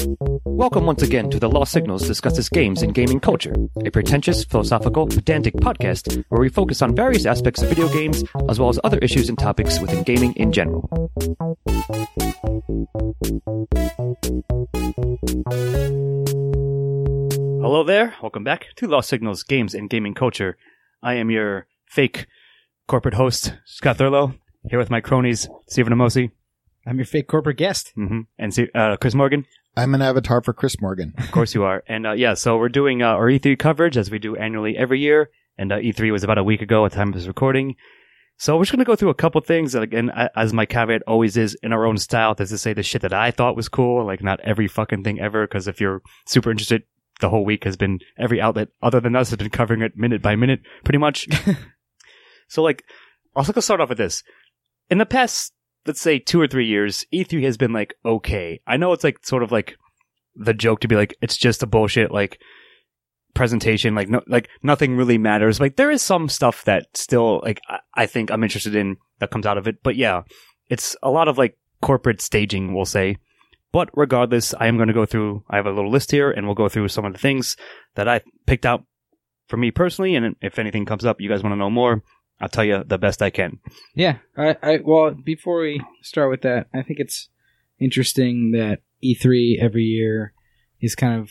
Welcome once again to the Lost Signals discusses games and gaming culture, a pretentious, philosophical, pedantic podcast where we focus on various aspects of video games as well as other issues and topics within gaming in general. Hello there, welcome back to Lost Signals Games and Gaming Culture. I am your fake corporate host, Scott Thurlow, here with my cronies, Stephen Amosi I'm your fake corporate guest. hmm and Se- uh, Chris Morgan. I'm an avatar for Chris Morgan. Of course you are. And uh, yeah, so we're doing uh, our E3 coverage as we do annually every year. And uh, E3 was about a week ago at the time of this recording. So we're just going to go through a couple things. And Again, as my caveat always is, in our own style, that's to say the shit that I thought was cool, like not every fucking thing ever. Because if you're super interested, the whole week has been every outlet other than us has been covering it minute by minute, pretty much. so like, I'll also start off with this. In the past, let's say two or three years, E3 has been like okay. I know it's like sort of like the joke to be like it's just a bullshit like presentation like no like nothing really matters. Like there is some stuff that still like I, I think i'm interested in that comes out of it. But yeah it's a lot of like corporate staging we'll say. But regardless i am going to go through i have a little list here and we'll go through some of the things that i picked out for me personally. And if anything comes up you guys want to know more i'll tell you the best i can Yeah. I, I well, before we start with that, I think it's interesting that E3 every year is kind of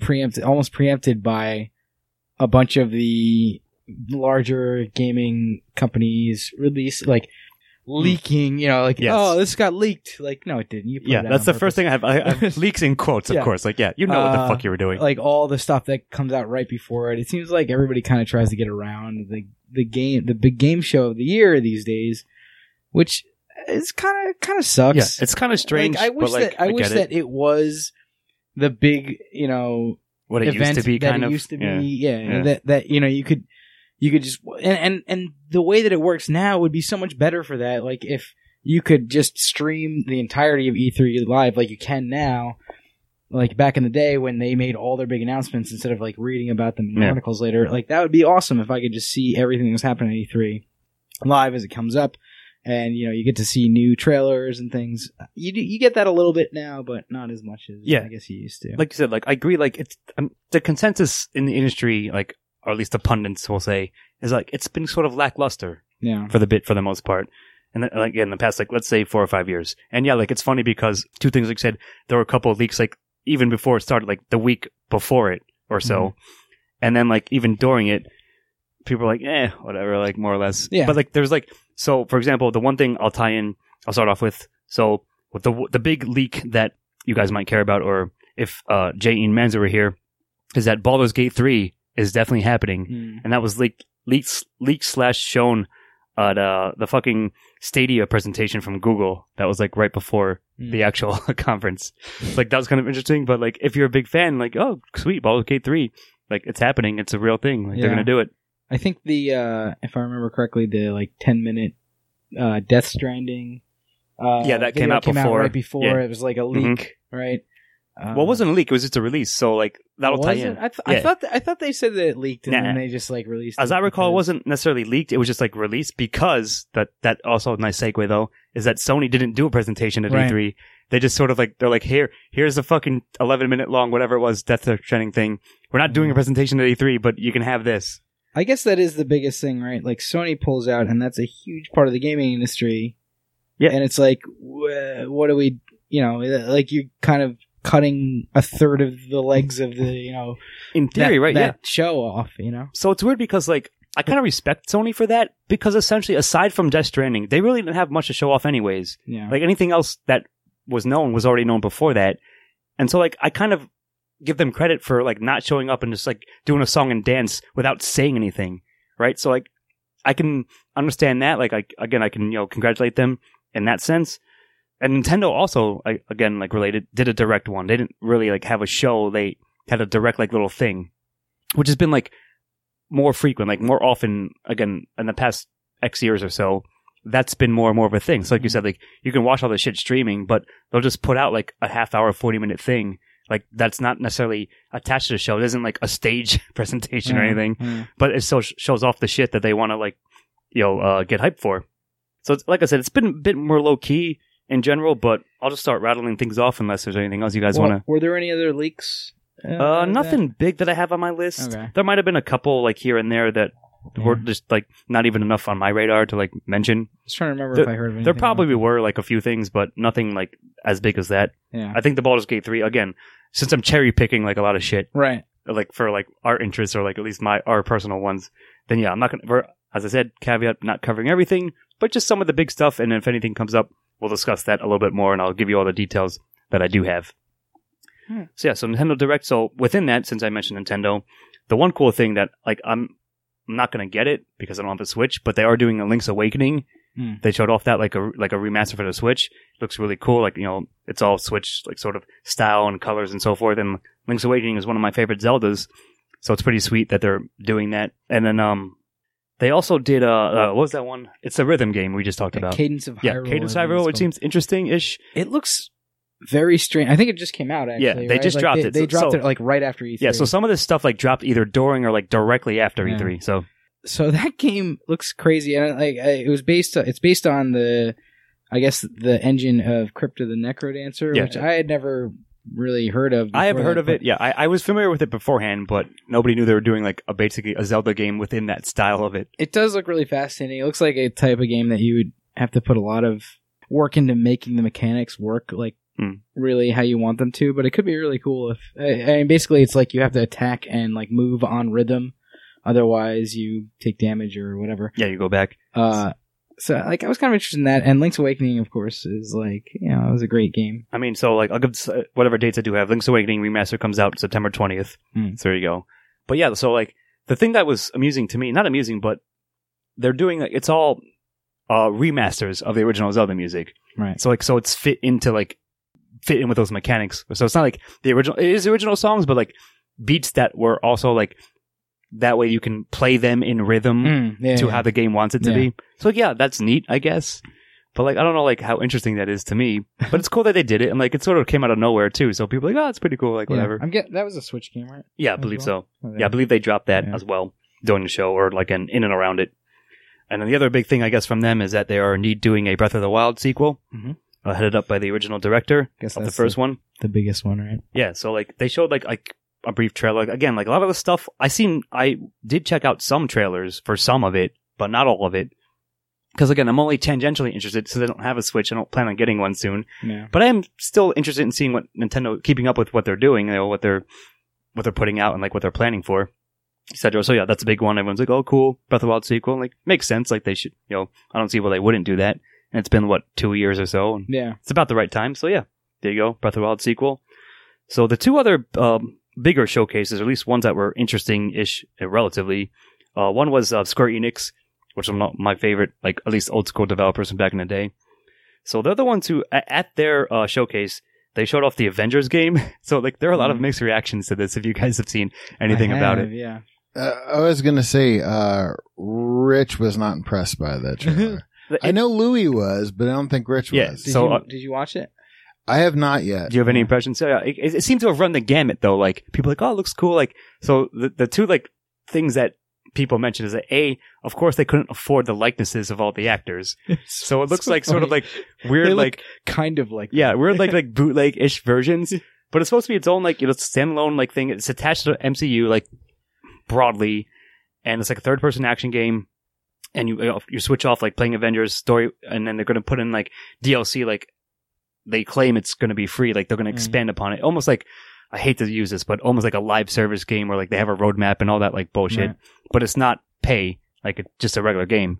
preempted, almost preempted by a bunch of the larger gaming companies release like leaking. You know, like Yes. oh, this got leaked. Like no, it didn't. You put yeah that's the first thing i have i, I have leaks in quotes of Yeah. course like yeah you know what the Uh, fuck you were doing like all the stuff that comes out right before it. It seems like everybody kind of tries to get around the the game, the big game show of the year these days, which is kind of kind of sucks. yeah it's kind of strange Like, I wish like that I, wish get that it. was the big you know what it used to be that kind it of used to yeah. be. Yeah, Yeah. that that you know you could you could just and and and the way that it works now would be so much better for that. Like if you could just stream the entirety of E3 live like you can now. Like back in the day when they made all their big announcements instead of like reading about them in Yeah. articles later, like that would be awesome if I could just see everything that was happening at E3 live as it comes up, and you know you get to see new trailers and things. You do, you get that a little bit now, but not as much as Yeah. I guess you used to. like you said, like I agree. Like it's um, the consensus in the industry, like or at least the pundits will say, is like it's been sort of lackluster yeah, for the bit for the most part. And then, like in the past, like let's say four or five years. And yeah, like it's funny because two things. Like I said, there were a couple of leaks, like even before it started, like the week before it or so, Mm-hmm. and then like even during it, people were like, eh, whatever, like more or less. Yeah. But like there's like so, for example, the one thing I'll tie in, I'll start off with. So with the the big leak that you guys might care about, or if uh, Jay Ian Manzo were here, is that Baldur's Gate three is definitely happening, Mm. and that was leaked leaked leaked slash shown at uh, the fucking Stadia presentation from Google. That was like right before Mm. the actual conference. Like that was kind of interesting. But like if you're a big fan, like oh sweet Baldur's Gate three, like it's happening. It's a real thing. Like they're gonna do it. I think the uh if I remember correctly, the like ten minute uh Death Stranding. Uh, Yeah, that came out before. right before. Yeah. It was like a leak, right? Uh, well, it wasn't a leak. It was just a release. So like that'll tie in. I, th- Yeah. I thought th- I thought they said that it leaked and Nah. then they just like released. As I recall, it wasn't necessarily leaked. It was just like released because that that also a nice segue though is that Sony didn't do a presentation at Right. E3. They just sort of like they're like here here's a fucking eleven minute long whatever it was Death Stranding thing. We're not doing a presentation at E3, but you can have this. I guess that is the biggest thing, right? Like Sony pulls out, and that's a huge part of the gaming industry. Yeah. and it's like, wh- what do we, you know, like you're kind of cutting a third of the legs of the, you know, In theory, that, right? that yeah. show off, you know. So it's weird because like I kind of respect Sony for that because essentially aside from Death Stranding, they really didn't have much to show off anyways. Yeah, Like anything else that was known was already known before that. And so like I kind of give them credit for like not showing up and just like doing a song and dance without saying anything. Right? So like I can understand that. Like I again I can, you know, congratulate them in that sense. And Nintendo also like, again like related did a direct one. They didn't really like have a show. They had a direct like little thing. Which has been like more frequent, like more often again in the past X years or so that's been more and more of a thing. So like you mm-hmm. said, like you can watch all this shit streaming, but they'll just put out like a half hour, 40 minute thing. Like that's not necessarily attached to the show. It isn't like a stage presentation or Yeah, anything, yeah. but it still shows off the shit that they want to like, you know, uh, get hyped for. So it's, like I said, it's been a bit more low key in general, but I'll just start rattling things off unless there's anything else you guys Well, want to. Were there any other leaks? Uh, of nothing big that I have on my list. Okay. There might have been a couple like here and there that were just like not even enough on my radar to like mention. I was trying to remember There- if I heard of anything. There probably were like a few things, but nothing like as big as that. Yeah. I think the Baldur's Gate 3 again, since I'm cherry picking like a lot of shit, Right. like for like our interests or like at least my our personal ones, then yeah, I'm not gonna. As I said, caveat not covering everything, but just some of the big stuff. And if anything comes up, we'll discuss that a little bit more, and I'll give you all the details that I do have. Hmm. So yeah, so Nintendo Direct. So within that, since I mentioned Nintendo, the one cool thing that like I'm I'm not gonna get it because I don't have a Switch, but they are doing a Link's Awakening. Hmm. They showed off that like a like a remaster for the Switch. looks really cool. Like you know, it's all Switch like sort of style and colors and so forth. And Link's Awakening is one of my favorite Zeldas, so it's pretty sweet that they're doing that. And then um, they also did uh, uh what was that one? It's a rhythm game we just talked about. Cadence of yeah, Hyrule. Cadence of Hyrule. It seems interesting ish. It looks very strange. I think it just came out. Actually, Yeah, they right? just Like, dropped they, it. They dropped so- it like right after E3. Yeah, so some of this stuff like dropped either during or like directly after Yeah. E3. So so that game looks crazy, and like it was based. It's based on the, I guess the engine of Crypt of the NecroDancer, Yeah. which I had never really heard of. I have heard of it. Yeah, I, I was familiar with it beforehand, but nobody knew they were doing like a basically a Zelda game within that style of it. It does look really fascinating. It looks like a type of game that you would have to put a lot of work into making the mechanics work like Hmm. really how you want them to. But it could be really cool if. I, I mean, basically, it's like you have to attack and like move on rhythm, otherwise you take damage or whatever. Yeah, you go back. Uh, so like I was kind of interested in that, and Link's Awakening, of course, is like you know it was a great game. I mean, so like I'll give uh, whatever dates I do have. Link's Awakening remaster comes out September twentieth. Hmm. So there you go. But yeah, so like the thing that was amusing to me, not amusing, but they're doing it's all uh remasters of the original Zelda music. Right. So like so it's fit into like fit in with those mechanics. So it's not like the original it is the original songs, but like beats that were also like that way you can play them in rhythm Mm, yeah, to yeah. how the game wants it to Yeah. be. So like, yeah, that's neat, I guess. But like I don't know like how interesting that is to me. But it's cool that they did it and like it sort of came out of nowhere too. So people are like, oh, it's pretty cool, like whatever. I'm get that was a Switch game, right? Yeah, I believe well? so. Oh, Yeah, I believe they dropped that as well during the show or like an in and around it. And then the other big thing I guess from them is that they are indeed doing a Breath of the Wild sequel, Mhm. uh, headed up by the original director Guess of the first one. the biggest one, right? Yeah, so like they showed like like a brief trailer. Again, like a lot of the stuff I seen, I did check out some trailers for some of it, but not all of it. Because again, I'm only tangentially interested, so I don't have a Switch. I don't plan on getting one soon. Yeah. But I am still interested in seeing what Nintendo keeping up with what they're doing, you know, what they're what they're putting out and like what they're planning for, etc. So yeah, that's a big one. Everyone's like, "Oh, cool, Breath of the Wild sequel." Like, makes sense. Like they should, you know, I don't see why they wouldn't do that. And it's been what two years or so, and Yeah. it's about the right time. So yeah, there you go, Breath of the Wild sequel. So the two other um, bigger showcases, or at least ones that were interesting-ish, uh, relatively. Uh, one was uh, Square Enix, which are not my favorite, like at least old school developers from back in the day. So they're the ones who, at their uh, showcase, they showed off the Avengers game. So like there are a lot of Mhm. mixed reactions to this. If you guys have seen anything I about it, Yeah. Uh, I was gonna say, uh, Rich was not impressed by that trailer. I know Louis was, but I don't think Rich Yeah, was. Did So, you uh, did you watch it? I have not yet. Do you have any hmm. impressions? So, yeah, it, it seemed to have run the gamut though. Like people are like, oh, it looks cool. Like so, the the two like things that people mentioned is that a, of course, they couldn't afford the likenesses of all the actors, so it looks like sort of like weird, They look like kind of like yeah, weird like like bootleg ish versions. But it's supposed to be its own like you know standalone like thing. It's attached to MCU like broadly, and it's like a third person action game. And you you, know, you switch off like playing Avengers story, and then they're going to put in like DLC. Like they claim it's going to be free. Like they're going to Mhm. expand upon it, almost like I hate to use this, but almost like a live service game where like they have a roadmap and all that like bullshit. Right. But it's not pay like it's just a regular game.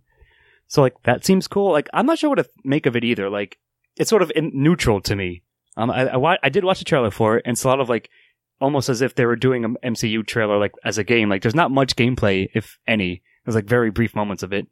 So like that seems cool. Like I'm not sure what to make of it either. Like it's sort of in, neutral to me. Um, I, I I did watch the trailer for it, and it's a lot of like almost as if they were doing an MCU trailer like as a game. Like there's not much gameplay, if any. There's like very brief moments of it.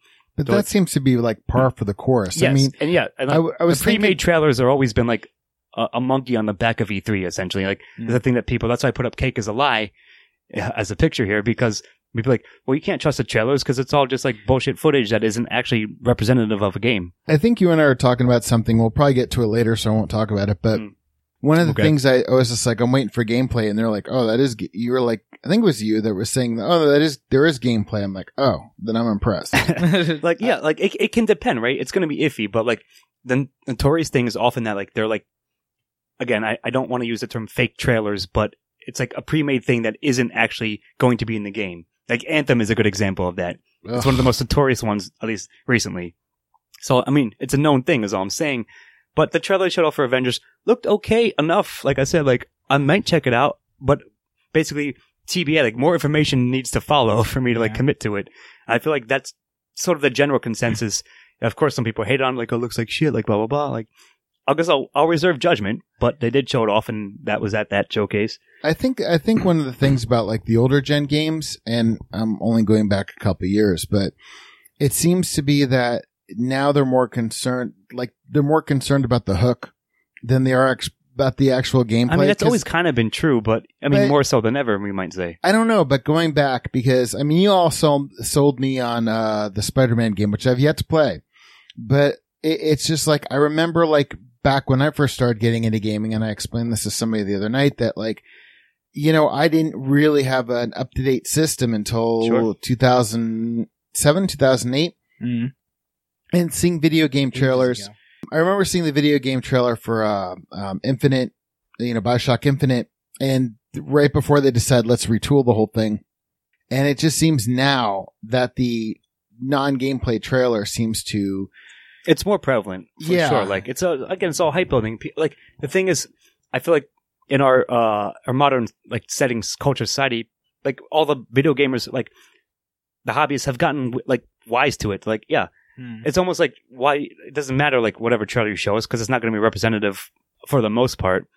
But So that seems to be like par for the course. yes, I mean, and yeah, and I, w- I was the pre-made thinking, trailers are always been like a, a monkey on the back of E3, essentially. Like Mm. the thing that people. That's why I put up "Cake as a Lie" as a picture here because people are like, well, you can't trust the trailers because it's all just like bullshit footage that isn't actually representative of a game. I think you and I are talking about something. We'll probably get to it later, so I won't talk about it. But Mm. One of the Okay. things I, I was just like, I'm waiting for gameplay, and they're like, oh, that is. You were like, I think it was you that was saying, oh, that is there is gameplay. I'm like, oh, then I'm impressed. like yeah, like it, it can depend, right? It's going to be iffy, but like the notorious thing is often that like they're like, again, I, I don't want to use the term fake trailers, but it's like a pre-made thing that isn't actually going to be in the game. Like Anthem is a good example of that. It's one of the most notorious ones, at least recently. So, I mean, it's a known thing is all I'm saying. But the trailer showed off for Avengers looked okay enough. Like I said, like I might check it out, but basically TBA, like more information needs to follow for me to like Yeah. commit to it. I feel like that's sort of the general consensus. of course, some people hate on like, oh, it looks like shit, like blah, blah, blah. Like, I guess I'll, I'll reserve judgment, but they did show it off and that was at that showcase. I think I think one of the things about like the older gen games, and I'm only going back a couple years, but it seems to be that now they're more concerned, like they're more concerned about the hook than they are ex- about the actual gameplay. I mean, that's always kind of been true, but I mean, But- more so than ever, we might say. I don't know, but going back because I mean, you all sold, sold me on uh, the Spider-Man game, which I've yet to play, but it, it's just like I remember like back when I first started getting into gaming, and I explained this to somebody the other night that like, you know, I didn't really have an up to date system until Sure. 2007, 2008, Mm. And seeing video game trailers. I remember seeing the video game trailer for uh, um, Infinite, you know, Bioshock Infinite, and right before they decided let's retool the whole thing, and it just seems now that the non-gameplay trailer seems to It's more prevalent, for Yeah. sure. Like, it's a, again, it's all hype building. Like, the thing is, I feel like in our, uh, our modern, like, settings, culture, society, like, all the video gamers, like, the hobbyists have gotten, like, wise to it. Like, yeah, Mm. it's almost like why it doesn't matter like whatever trailer you show us because it's not going to be representative for the most part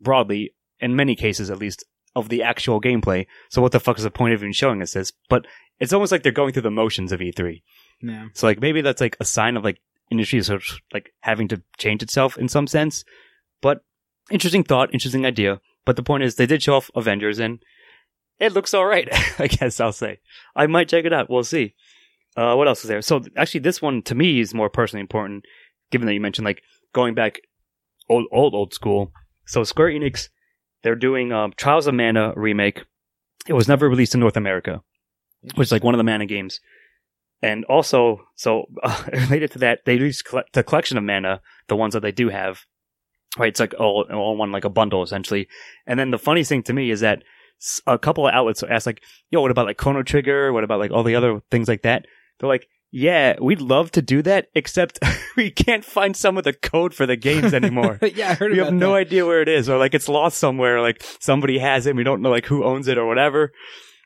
broadly in many cases at least of the actual gameplay. So what the fuck is the point of even showing us this? But it's almost like they're going through the motions of e3 Yeah. so like maybe that's like a sign of like industry sort of like having to change itself in some sense. But interesting thought interesting idea. But the point is they did show off avengers and it looks all right i guess i'll say. I might check it out. We'll see uh, what else is there? So actually, this one to me is more personally important, given that you mentioned like going back old, old, old school. So Square Enix, they're doing um, Trials of Mana remake. It was never released in North America, which is like one of the Mana games. And also, so uh, related to that, they released the collection of Mana, the ones that they do have. Right, it's like all, all one like a bundle essentially. And then the funniest thing to me is that a couple of outlets asked like, "Yo, what about like Chrono Trigger? What about like all the other things like that?" They're like, yeah, we'd love to do that, except we can't find some of the code for the games anymore. yeah, I heard we have no that. idea where it is, or like it's lost somewhere, like somebody has it, and we don't know like who owns it or whatever.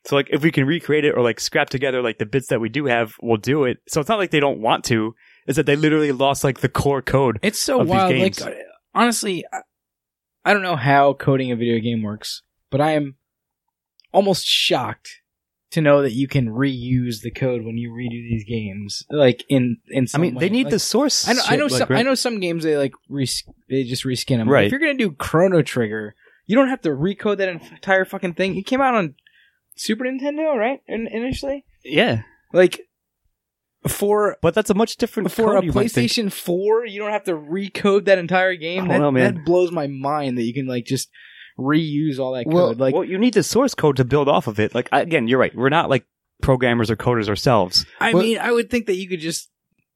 So like if we can recreate it or like scrap together like the bits that we do have, we'll do it. So it's not like they don't want to. is that they literally lost like the core code. It's so wild. games. Like, uh, honestly, I don't know how coding a video game works, but I am almost shocked to know that you can reuse the code when you redo these games. Like in in I mean, way. they need Like, the source. I know. I know. like, some. I know some games they like res- they just reskin them. Right. If you're gonna do Chrono Trigger, you don't have to recode that entire fucking thing. It came out on Super Nintendo, right? In- initially, Yeah, like for but that's a much different for a you might think. PlayStation 4, you don't have to recode that entire game. That, know, man. that blows my mind that you can like just reuse all that code. Well- like, well, you need the source code to build off of it. Like again, you're right. We're not like programmers or coders ourselves. I well- mean, I would think that you could just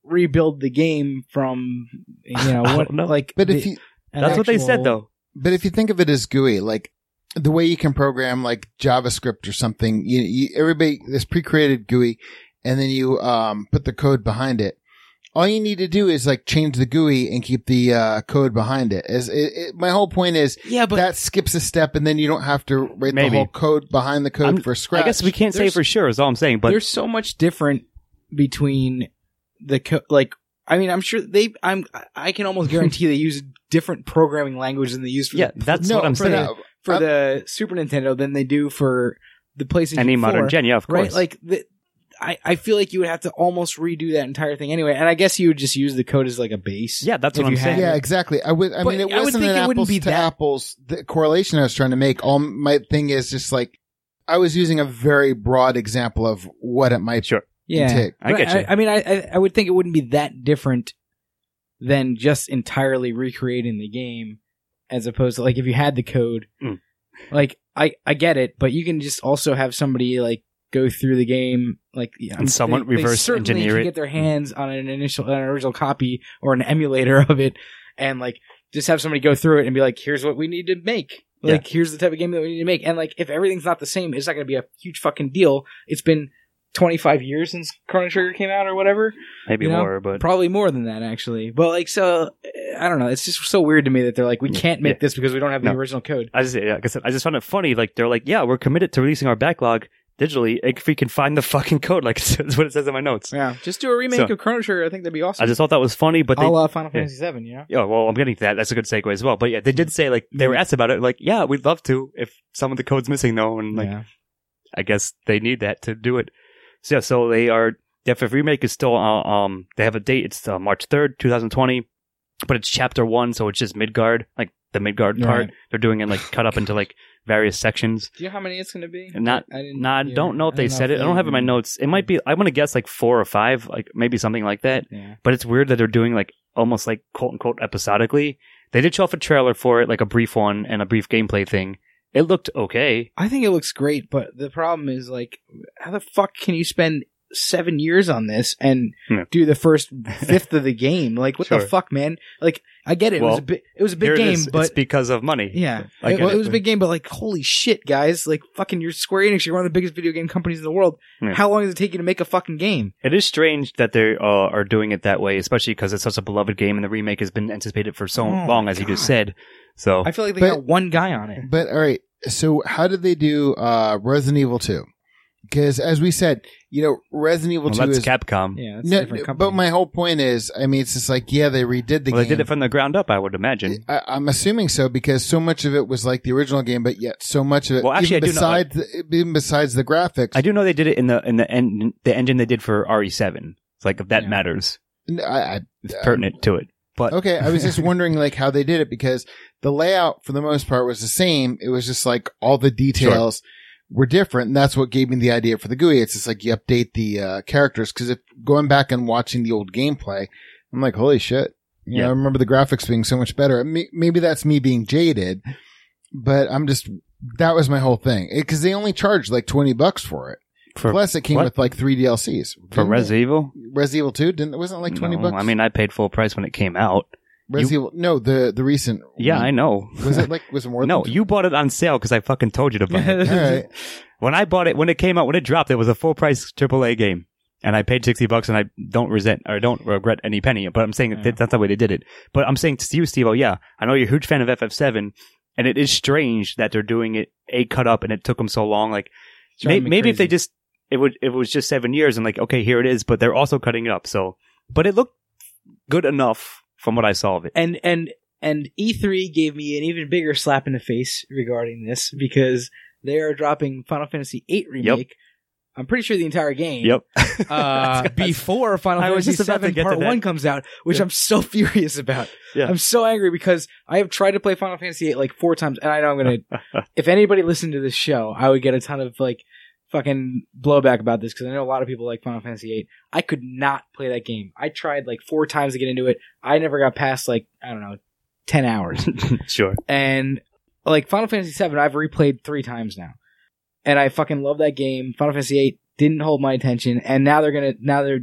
rebuild the game from you know what know. like. But if you an That's what they said though. But if you think of it as GUI, like the way you can program like JavaScript or something, you, you everybody this pre-created GUI, and then you um put the code behind it. All you need to do is like change the GUI and keep the uh, code behind it. As it, it, my whole point is Yeah, but that skips a step, and then you don't have to write Maybe. the whole code behind the code I'm- for scratch. I guess we can't say for sure. Is all I'm saying. But there's so much different between the co- like. I mean, I'm sure they. I'm. I can almost guarantee they use different programming language than they use for yeah, the, that's no, what I'm for saying. the- for I'm- the Super Nintendo than they do for the PlayStation. Any 4. modern gen, yeah, of course. right? Like the, I, I feel like you would have to almost redo that entire thing anyway. And I guess you would just use the code as like a base. yeah, that's what I'm you saying. Yeah, exactly. I would. I But mean, it I would wasn't think an it wouldn't apples be to that- apples the correlation I was trying to make. All my thing is just like I was using a very broad example of what it might Sure. yeah. take. I But get you. I, I mean, I, I, I would think it wouldn't be that different than just entirely recreating the game, as opposed to like if you had the code. Mm. Like I, I get it, but you can just also have somebody like go through the game like yeah, And somewhat they, they reverse certainly engineer can it. get their hands on an initial an original copy or an emulator of it and like just have somebody go through it and be like here's what we need to make like here's the type of game that we need to make and like if everything's not the same it's not going to be a huge fucking deal it's been 25 years since Chrono Trigger came out or whatever maybe you know, more, but probably more than that actually but like so eh, i don't know it's just so weird to me that they're like we Yeah. can't make Yeah. this because we don't have the No. original code I just yeah, like I said, I just found it funny. Like they're like, yeah, we're committed to releasing our backlog digitally if we can find the fucking code. Like that's what it says in my notes. yeah just do a remake So- of Chrono Trigger i think that'd be awesome I just thought that was funny, but they. la Final yeah. Fantasy 7 you know Yeah, well, I'm getting to that. That's a good segue as well. But yeah, they did say like they were asked about it. Like, yeah, we'd love to if some of the code's missing though, and like yeah. I guess they need that to do it. So yeah, so they are. The FF remake is still uh, um. They have a date. It's uh, March third, 2020, but it's chapter one, so it's just Midgar, like the Midgar part. Right. They're doing it like cut up into like various sections. Do you know how many it's going to be? Not- I didn't. Nah, I don't know if they said it. I don't have it in my notes. It might be. I want to guess like four or five, like maybe something like that. Yeah. But it's weird that they're doing like almost like quote unquote episodically. They did show off a trailer for it, like a brief one and a brief gameplay thing. It looked okay. I think it looks great, but the problem is like, how the fuck can you spend seven years on this and Yeah. do the first fifth of the game? Like, what the fuck, man? Like, I get it. it was a big. It was a big Here it game, but it's because of money. yeah, I it, well, it. it was a big game. But like, holy shit, guys! Like, fucking, you're Square Enix. You're one of the biggest video game companies in the world. Yeah. How long does it take you to make a fucking game? It is strange that they uh, are doing it that way, especially because it's such a beloved game and the remake has been anticipated for so Oh long, as you just said. So I feel like they But- got one guy on it. But all right, so how did they do uh Resident Evil 2? Because as we said, you know, Resident Evil well, 2 that's is Capcom. Yeah, that's a no, different company. but my whole point is, I mean, it's just like, yeah, they redid the game. well, they game. did it from the ground up, I would imagine. I, I'm assuming so because so much of it was like the original game, but yet so much of it, Well, actually, even I do know- besides the, even besides the graphics, I do know they did it in the in the en- the engine they did for RE7. It's like if that Yeah. matters, I, I, it's pertinent to it. But Okay, I was just wondering like how they did it because the layout for the most part was the same. It was just like all the details were different, and that's what gave me the idea for the GUI. It's just like you update the uh, characters because if going back and watching the old gameplay, I'm like, holy shit! You know, Yeah. I remember the graphics being so much better. Maybe that's me being jaded, but I'm just that was my whole thing because they only charged like twenty bucks for it. for Plus, it came what? with like three DLCs. for Res? Evil, Resident Evil Two didn't it wasn't like twenty No, bucks. I mean, I paid full price when it came out. Resident Evil no the the recent Yeah, one. I know. Was it like was it more? No, than you bought it on sale because I fucking told you to buy it. Right. when I bought it, when it came out, when it dropped, it was a full price AAA game, and I paid sixty bucks, and I don't resent or don't regret any penny. But I'm saying Yeah. that that's the way they did it. But I'm saying to you, Steve, oh yeah, I know you're a huge fan of FF7, and it is strange that they're doing it a cut up, and it took them so long. Like may, maybe if they just it would if it was just seven years, and like okay, here it is, but they're also cutting it up. So, but it looked good enough from what I saw of it. and and and E3 gave me an even bigger slap in the face regarding this because they are dropping Final Fantasy VIII remake. I'm pretty sure the entire game. Yep. Uh, before Final I Fantasy VII Part. One comes out, which Yeah. I'm so furious about. Yeah. I'm so angry because I have tried to play Final Fantasy VIII like four times, and I know I'm gonna. if anybody listened to this show, I would get a ton of like fucking blowback about this because I know a lot of people like Final Fantasy VIII. I could not play that game. I tried like four times to get into it. I never got past like I don't know, ten hours. sure. and like Final Fantasy VII, I've replayed three times now, and I fucking love that game. Final Fantasy VIII didn't hold my attention, and now they're gonna now they're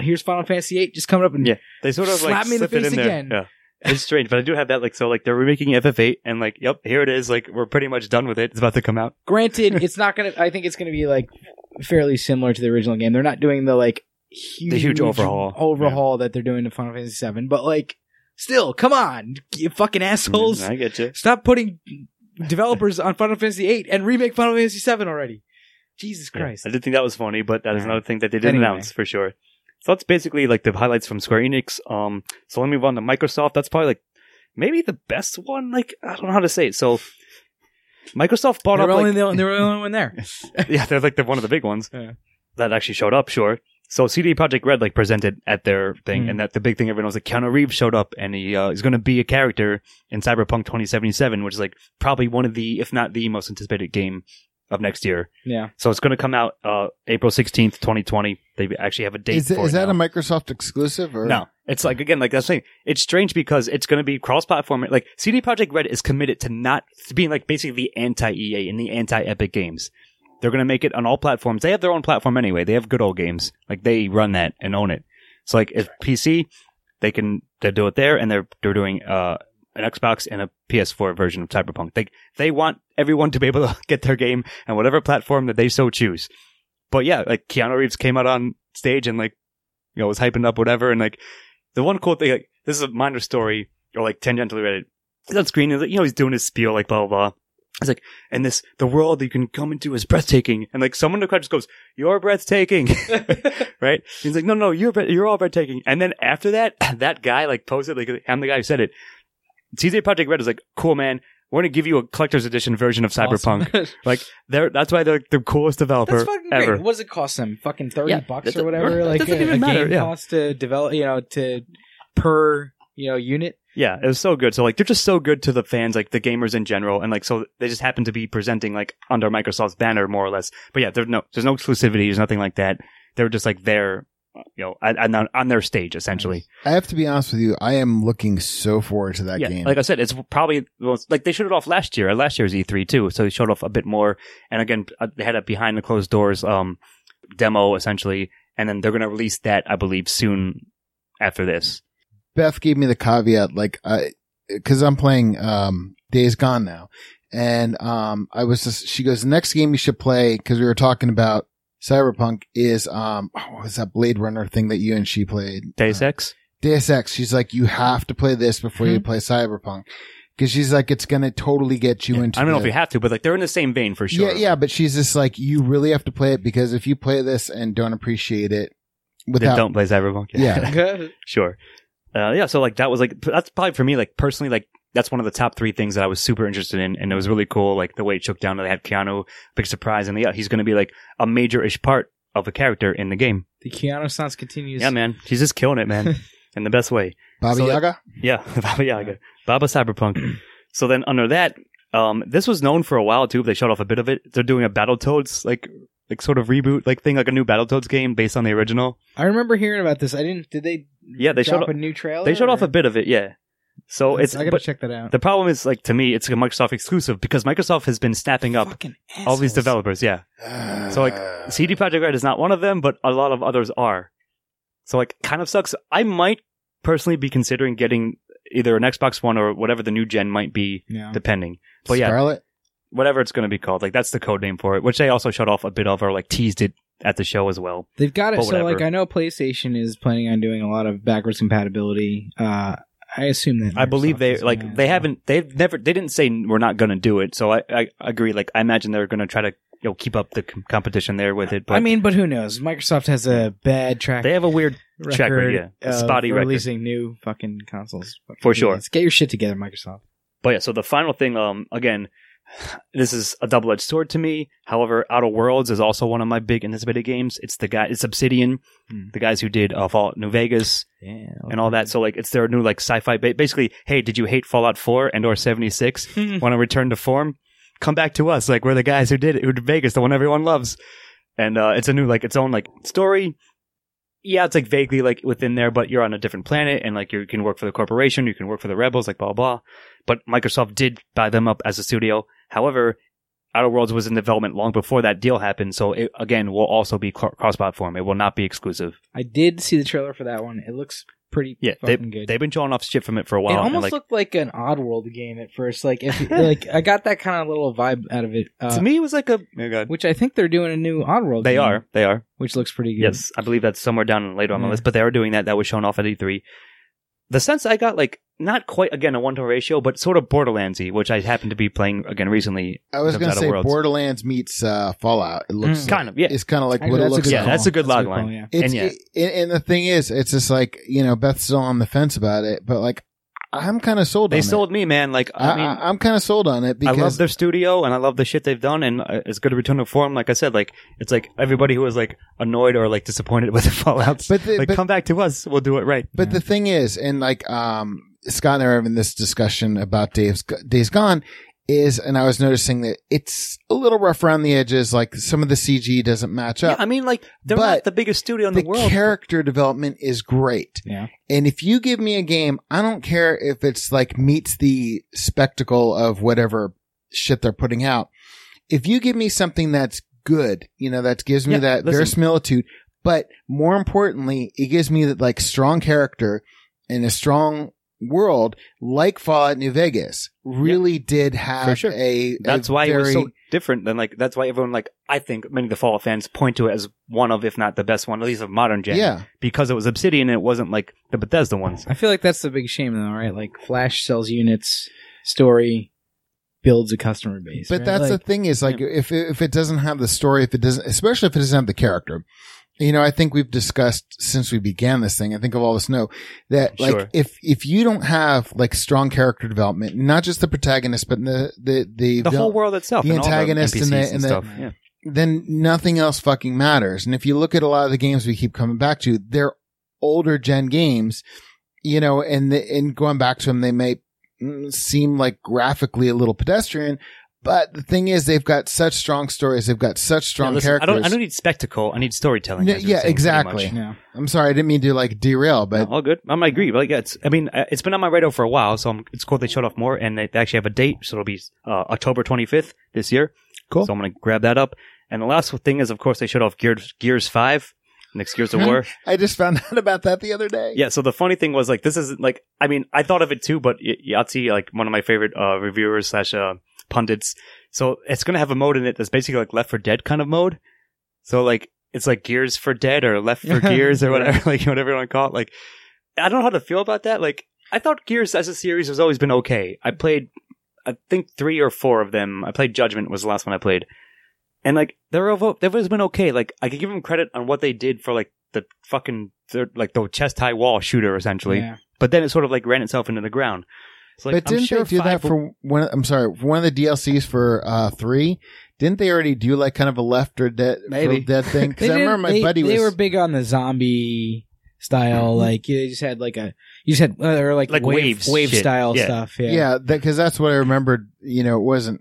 here's Final Fantasy VIII just coming up and Yeah. They sort of Slap like me in the face in again. Yeah. It's strange, but I do have that like so like they're remaking FF8 and like yep here it is like we're pretty much done with it. It's about to come out. Granted, it's not gonna. I think it's gonna be like fairly similar to the original game. They're not doing the like huge, The huge overhaul. overhaul that they're doing to Final Fantasy VII, but like still, come on, you fucking assholes! Mm, I get you. Stop putting developers on Final Fantasy VIII and remake Final Fantasy VII already. Jesus Christ! I did think that was funny, but that is another thing that they did Anyway. announce for sure. So that's basically like the highlights from Square Enix. Um, so let me move on to Microsoft. That's probably like maybe the best one. Like I don't know how to say it. So Microsoft bought They up only like the, they were the only one there. yeah, they're like the one of the big ones Yeah. that actually showed up. Sure. So CD Projekt Red like presented at their thing, Mhm. and that the big thing everyone was like Keanu Reeves showed up, and he uh, is going to be a character in Cyberpunk 2077, which is like probably one of the, if not the most anticipated game of next year. Yeah, So it's going to come out uh, April 16th, 2020. They actually have a date Is, for it- it is that now. a Microsoft exclusive or No, it's like again, like that's saying it's strange because it's going to be cross-platform. Like CD Projekt Red is committed to not to being like basically the anti-EA and the anti-Epic Games. they're going to make it on all platforms. They have their own platform anyway. They have good old games. Like they run that and own it. So like if PC, they can they do it there, and they're they're doing uh an Xbox and a PS4 version of Cyberpunk. They they want everyone to be able to get their game on whatever platform that they so choose. But yeah, like Keanu Reeves came out on stage and like you know was hyping up whatever, and like the one cool thing, like this is a minor story or like tangentially related. He's on screen, and, like, you know, he's doing his spiel, like blah blah blah. It's like, and this, the world you can come into is breathtaking. And like someone in the crowd just goes, you're breathtaking. right? He's like, no, no, you're, you're all breathtaking. And then after that, that guy like posted, like, I'm the guy who said it. CD Projekt Red is like, cool, man. We're going to give you a collector's edition version of Cyberpunk. Awesome. Like, they're, that's why they're the coolest developer That's fucking ever. great. What does it cost them? Fucking thirty Yeah, bucks or whatever. that Like doesn't a, even a matter, game yeah. cost to develop. You know, to per you know unit. Yeah, it was so good. So like they're just so good to the fans, like the gamers in general, and like so they just happen to be presenting like under Microsoft's banner more or less. But yeah, there's no there's no exclusivity, there's nothing like that. They were just like there, you know, on, on, their stage essentially. I have to be honest with you. I am looking so forward to that yeah, game. like I said, it's probably most- like they showed it off last year, last year's E3 too. So they showed off a bit more, and again, uh, they had a behind the closed doors um demo essentially, and then they're gonna release that I believe soon after this. Beth gave me the caveat, like, I, cause I'm playing, um, Days Gone now. And, um, I was just, she goes, the next game you should play, cause we were talking about Cyberpunk is, um, oh, what was that Blade Runner thing that you and she played? Deus Uh, Ex. Deus Ex. She's like, you have to play this before you Mhm. play Cyberpunk. Cause she's like, it's going to totally get you Yeah, into I don't know the- if you have to, but like they're in the same vein for sure. Yeah, yeah, but she's just like, you really have to play it because if you play this and don't appreciate it Then without, don't play Cyberpunk. Yeah. sure. Uh, yeah, so like that was like that's probably for me like personally like that's one of the top three things that I was super interested in, and it was really cool like the way it shook down. They had Keanu, big surprise, and yeah, he's going to be like a major-ish part of a character in the game. The Keanu Sans continues. Yeah, man, he's just killing it, man, in the best way. Baba So, like- Yaga? Yeah, Baba Yaga, Baba Cyberpunk. so then under that, um, this was known for a while too. But they showed off a bit of it. They're doing a Battletoads like like sort of reboot like thing, like a new Battletoads game based on the original. I remember hearing about this. I didn't. Did they? Yeah, they drop showed a new trailer. They showed off a bit of it, yeah. So it's I gotta check that out. the problem is like to me, it's a Microsoft exclusive because Microsoft has been snapping up Fucking all these assholes. developers. Yeah, So, like, CD Projekt Red is not one of them, but a lot of others are. So like, kind of sucks. I might personally be considering getting either an Xbox One or whatever the new gen might be, Yeah. depending. But yeah, Scarlett? whatever it's going to be called, like that's the code name for it, which they also shut off a bit of or like teased it at the show as well. They've got it. But So whatever. like, I know PlayStation is planning on doing a lot of backwards compatibility. Uh, I assume that. I believe they like they haven't they've never they didn't say we're not going to do it. So I, I agree. Like I imagine they're going to try to you know keep up the com- competition there with it. But I mean, but who knows? Microsoft has a bad track. they have a weird record, track record, yeah. Spotty record. releasing new fucking consoles. Fucking For sure. Get your shit together, Microsoft. But yeah, so the final thing, um, again, this is a double edged sword to me. However, Outer Worlds is also one of my big anticipated games. It's the guy, it's Obsidian, Hmm. the guys who did uh, Fallout New Vegas Yeah. and all that. So like, it's their new like sci-fi. Ba- basically, hey, did you hate Fallout 4 and or 76? Want to return to form? Come back to us. Like we're the guys who did it, who did Vegas, the one everyone loves. And uh, it's a new like its own like story. Yeah, it's like vaguely like within there, but you're on a different planet and like you can work for the corporation, you can work for the rebels, like blah blah. But Microsoft did buy them up as a studio. However, Outer Worlds was in development long before that deal happened, so it again will also be cross-platform. It will not be exclusive. I did see the trailer for that one. It looks pretty Yeah, they fucking good. they've been showing off shit from it for a while. it almost like, looked like an Oddworld game at first. Like if like I got that kind of little vibe out of it. Uh, to me, it was like a. Oh God. which I think they're doing a new Oddworld. They game, are. They are. which looks pretty good. Yes, I believe that's somewhere down later on the list, but they are doing that. That was shown off at E3. The sense I got, like, not quite, again, a one to ratio, but sort of Borderlandsy, which I happened to be playing again recently. I was going to say Worlds. Borderlands meets uh, Fallout. It looks Mm. Kind of, yeah. It's kind of like what it that's a looks good Yeah, like. call. that's a good log call, line. yeah. And yeah. it- and the thing is, it's just like you know, Beth's still on the fence about it, but like I'm kind of sold. They on sold It. me, man. Like, I I, mean, I, am kind of sold on it because I because love their studio and I love the shit they've done, and uh, it's good to return to form. Like I said, like, it's like everybody who was, like, annoyed or, like, disappointed with the Fallouts, But the- like, but- come back to us. We'll do it right. But Yeah. the thing is, and like um, Scott and I were having this discussion about Dave's Days Gone, is, and I was noticing that it's a little rough around the edges. Like some of the CG doesn't match Yeah, up. I mean, like, they're not the biggest studio in the the, world. character development is great. Yeah. And if you give me a game, I don't care if it's like meets the spectacle of whatever shit they're putting out. If you give me something that's good. You know, that gives me Yeah, that listen. verisimilitude. But more importantly, it gives me that like strong character and a strong world like Fallout New Vegas really did have sure. a, a That's why it was so different than like that's why everyone like I think many of the Fallout fans point to it as one of if not the best one at least of modern gen. yeah. because it was Obsidian and it wasn't like the Bethesda ones. I feel like that's the big shame, though, right? Like Flash sells units, story builds a customer base. But right? that's the thing is like if it, if it doesn't have the story, if it doesn't, especially if it doesn't have the character, you know, I think we've discussed since we began this thing. I think of all us know that like Sure. if if you don't have like strong character development, not just the protagonist, but the the the, The vil- whole world itself, the antagonist and the- and, and the- stuff. yeah. then nothing else fucking matters. And if you look at a lot of the games we keep coming back to, they're older gen games, you know, and the, and going back to them, they may mm, seem like graphically a little pedestrian. But the thing is, they've got such strong stories. They've got such strong listen, characters. I don't. I don't need spectacle. I need storytelling. No, as you were yeah, saying, pretty exactly. much. yeah. I'm sorry, I didn't mean to like derail, but all good. I might agree, but like, yeah, it's. I mean, uh, it's been on my radar for a while, so I'm, it's cool they showed off more, and they actually have a date, so it'll be uh, October 25th this year. Cool. So I'm gonna grab that up. And the last thing is, of course, they showed off Gears Gears Five, next Gears of War. I just found out about that the other day. Yeah. So the funny thing was, like, this isn't, like, I mean, I thought of it too, but Y- Yahtzee, like one of my favorite uh, reviewers slash uh, pundits, so it's gonna have a mode in it that's basically like Left 4 Dead kind of mode. So like, it's like Gears for Dead or Left for Gears or whatever, like whatever you want to call it. Like, I don't know how to feel about that. Like, I thought Gears as a series has always been okay. I played, I think three or four of them. I played Judgment was the last one I played, and like they're all- they've always been okay. Like I could give them credit on what they did for like the fucking third, like the chest high wall shooter essentially. yeah. But then it sort of like ran itself into the ground. It's like, but didn't I'm sure they do that for one? I'm sorry, for one of the DLCs for uh three? Didn't they already do like kind of a left or dead, Maybe. dead thing? Because I remember my they, buddy they were big on the zombie style. Like you just had like a you just had uh, or like Like wave, waves wave shit. style Yeah. stuff. Yeah, Yeah, because that's what I remembered. You know, it wasn't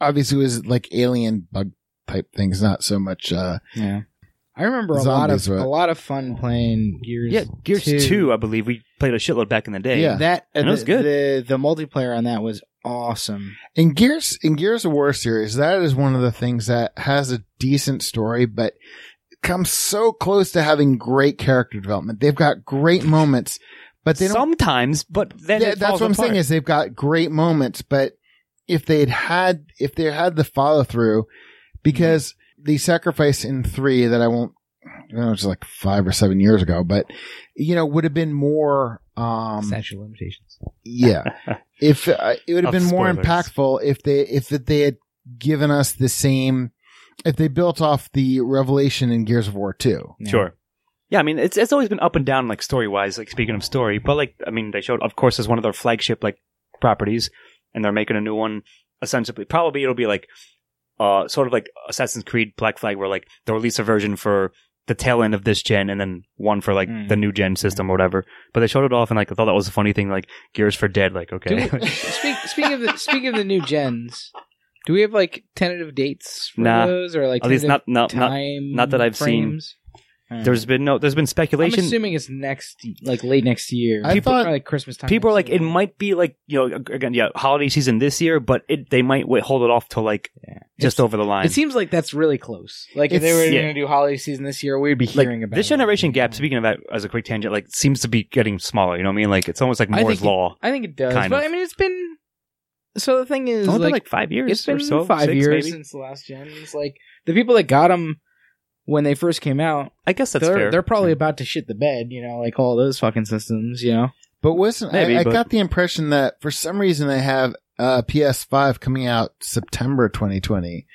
obviously it was like alien bug type things, not so much. uh yeah. I remember a lot of right? a lot of fun playing Gears. yeah, Gears 2. 2, I believe we played a shitload back in the day. Yeah. that And it was good. The the multiplayer on that was awesome. In Gears, in Gears of War series, that is one of the things that has a decent story, but comes so close to having great character development. They've got great moments, but they don't. Sometimes, but then Yeah, it that's falls what I'm apart. saying is they've got great moments, but if they'd had, if they had the follow through, because the sacrifice in three that I won't, I don't know, it's like five or seven years ago, but you know, would have been more, um, Statute of limitations. yeah, if uh, it would have Of been more impactful if they, if that they had given us the same, if they built off the revelation in Gears of War 2. Yeah. Sure. Yeah, I mean, it's it's always been up and down, like story wise. Like speaking of story, but like, I mean, they showed, of course, as one of their flagship like properties, and they're making a new one. Essentially, probably it'll be like, uh, sort of like Assassin's Creed Black Flag, where like they'll release a version for the tail end of this gen, and then one for like Mm. the new gen system or whatever. But they showed it off, and like I thought that was a funny thing, like Gears for Dead. Like, okay, we, speak, speaking of the speaking of the new gens, do we have like tentative dates for Nah. those or like at least not not not. not that I've seen. frames? Uh, Hmm. There's been no, there's been speculation. I'm speculation. assuming it's next, like late next year. I People thought- are like Christmas time. People are next like, it year. might be like, you know, again, yeah, holiday season this year, but it, they might wait, hold it off till like Yeah. just over the line. It seems like that's really close. Like if they It's- were yeah. going to do holiday season this year, we'd be like hearing about this it. generation gap. Speaking of that, as a quick tangent, like seems to be getting smaller. You know what I mean? Like it's almost like I Moore's think it- law. I think it does, Kind but of. I mean, it's been. So the thing is, It's only like, been like five years it's been or so. five six, years maybe. since the last gen. It's like the people that got them when they first came out, I guess that's they're fair. they're probably about to shit the bed. You know, like all those fucking systems. You know, But wasn't Maybe, I, I but- got the impression that for some reason they have uh, PS5 coming out September 2020.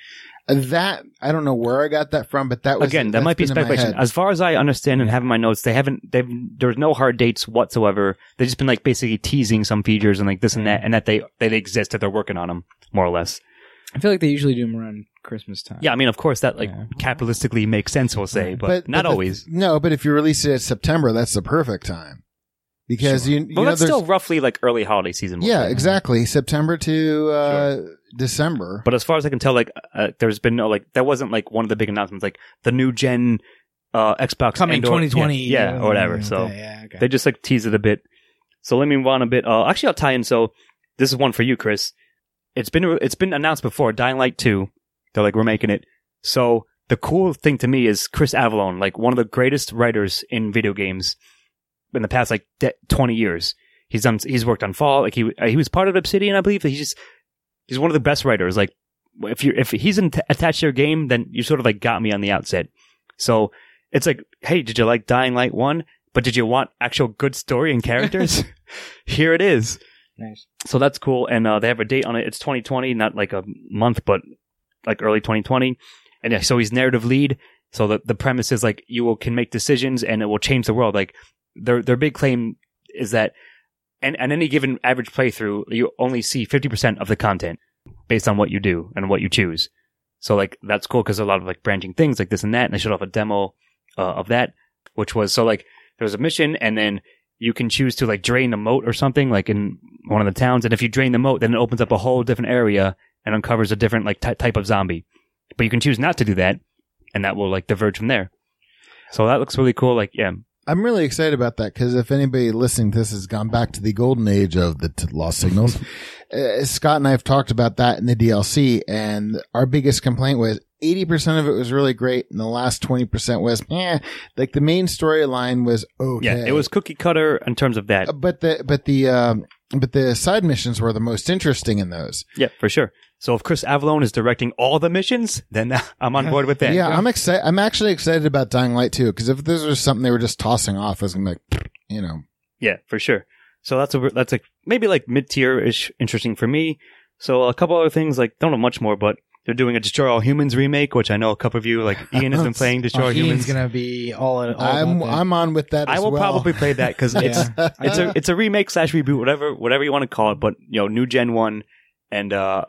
Uh, That I don't know where I got that from, but that was Again, that might be been in my speculation. As far as I understand and have in my notes, they haven't. They've there's no hard dates whatsoever. They've just been like basically teasing some features and like this and that, and that they they exist that they're working on them more or less. I feel like they usually do them around Christmas time. Yeah, I mean, of course that like Yeah. capitalistically makes sense. We'll say, but, not the- always. no, but if you release it in September, that's the perfect time because Sure. you, you Well, know that's there's still roughly like early holiday season. we'll yeah say. exactly September to uh, December. But as far as I can tell, like uh, there's been no like that wasn't like one of the big announcements, like the new gen uh, Xbox coming and/or- 2020. yeah, yeah, or whatever. So yeah, okay. they just like tease it a bit. So let me move on a bit. Uh, actually, I'll tie in. So this is one for you, Chris. It's been it's been announced before. Dying Light two. They're like we're making it. So the cool thing to me is Chris Avellone, like one of the greatest writers in video games in the past like de- 20 years. He's done, he's worked on Fall. Like he, uh, he was part of Obsidian, I believe. He's just, he's one of the best writers. Like if you if he's in, attached to your game, then you sort of like got me on the outset. So it's like, hey, did you like Dying Light 1? But did you want actual good story and characters? Here it is. Nice. So that's cool. And uh, they have a date on it. It's 2020, not like a month, but like early 2020. And yeah, so he's narrative lead. So the, the premise is like you will, can make decisions and it will change the world. Like their their big claim is that and and any given average playthrough, you only see 50% of the content based on what you do and what you choose. So like that's cool because a lot of like branching things like this and that. And they showed off a demo uh, of that, which was so like there was a mission and then you can choose to like drain a moat or something like in one of the towns. And if you drain the moat, then it opens up a whole different area and uncovers a different like ty- type of zombie. But you can choose not to do that, and that will like diverge from there. So that looks really cool. Like yeah, I'm really excited about that because if anybody listening to this has gone back to the golden age of the t- lost signals, uh, Scott and I have talked about that in the DLC, and our biggest complaint was 80% of it was really great, and the last 20% was, eh, like the main storyline was okay. yeah, it was cookie cutter in terms of that. Uh, but the, but the, um, but the side missions were the most interesting in those. Yeah, for sure. So if Chris Avellone is directing all the missions, then I'm on board with that. Yeah, I'm excited. I'm actually excited about Dying Light too, because if this was something they were just tossing off, I was gonna be like, you know, Yeah, for sure. So that's a that's like maybe like mid tier ish interesting for me. So a couple other things like don't know much more, but they're doing a Destroy All Humans remake, which I know a couple of you like Ian has been playing Destroy Oh, All Ian's Humans. gonna be all, all I'm about that. I'm on with that. I as will well. probably play that because it's it's a it's a remake slash reboot, whatever whatever you want to call it. But you know, new gen one, and uh,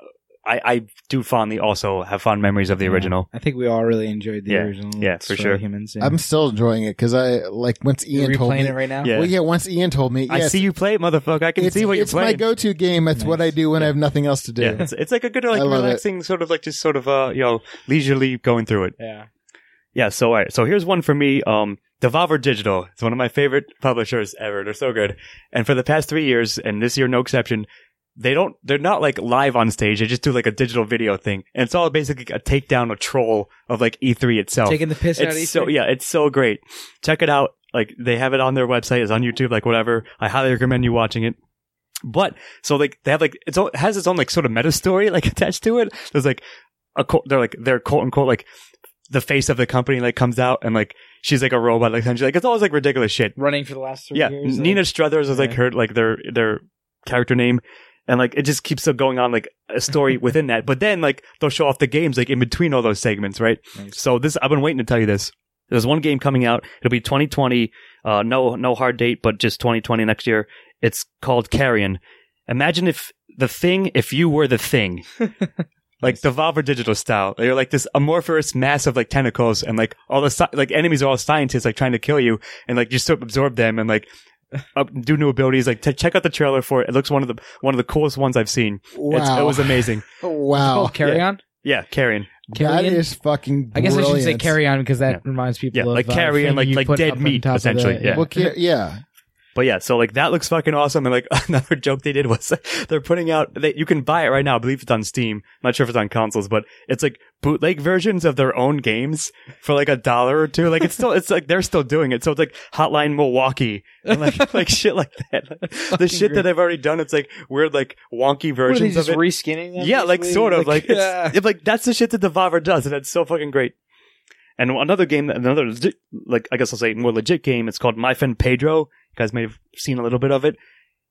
I I do fondly also have fond memories of the Yeah. original. I think we all really enjoyed the Yeah. original. Yeah, for Destroy sure. Humans. Yeah. I'm still enjoying it because I like once You're Ian told replaying me. it right now. Yeah. Well, yeah, once Ian told me, I yes, see you play it, motherfucker. I can it's, see what you're playing. it's my playing. go-to game. That's what I do when I have nothing else to do. yeah, it's, it's like a good like I love it. relaxing sort of like just sort of uh you know leisurely going through it. Yeah. Yeah, so all right, so here's one for me. Um, Devolver Digital. It's one of my favorite publishers ever. They're so good. And for the past three years, and this year no exception, they don't. They're not like live on stage. They just do like a digital video thing, and it's all basically a takedown, a troll of like E3 itself. Taking the piss out of it's each so yeah, it's so great. Check it out. Like they have it on their website. It's on YouTube. Like whatever. I highly recommend you watching it. But so like they have like it's all, it has its own like sort of meta story like attached to it. There's like a quote- they're like they're quote unquote like the face of the company like comes out and like she's like a robot like and she's like it's always like ridiculous shit. Running for the last three Yeah, years. Nina Struthers is like Yeah. her like their their character name. And like it just keeps going on like a story within that. But then like they'll show off the games like in between all those segments, right? Nice. So this I've been waiting to tell you this. There's one game coming out. It'll be 2020. Uh, no no hard date, but just 2020 next year. It's called Carrion. Imagine if the thing, if you were the thing, like Devolver Digital style. You're like this amorphous mass of like tentacles, and like all the like enemies are all scientists like trying to kill you, and like you sort of absorb them and like up, do new abilities. Like t- check out the trailer for it. It looks one of the one of the coolest ones I've seen. It's, it was amazing. wow. Carry on. Yeah, Carrion. That Carrion? is fucking. I guess I should say carry on because that Yeah. reminds people Yeah, of like uh, carrion, thing like- like dead meat, top of the- essentially, yeah. Well, ca- yeah. But yeah, so like that looks fucking awesome. And like another joke they did was they're putting out, they, you can buy it right now. I believe it's on Steam. I'm not sure if it's on consoles, but it's like bootleg versions of their own games for like a dollar or two. Like it's still, it's like they're still doing it. So it's like Hotline Milwaukee and like, like shit like that. the shit that they've already done. It's like weird, like wonky What versions just of it. reskinning them? Yeah, like sort of like, yeah. it's, it's like that's the shit that the Devolver does, and it's so fucking great. And another game, another like I guess I'll say more legit game. It's called My Friend Pedro. You guys may have seen a little bit of it.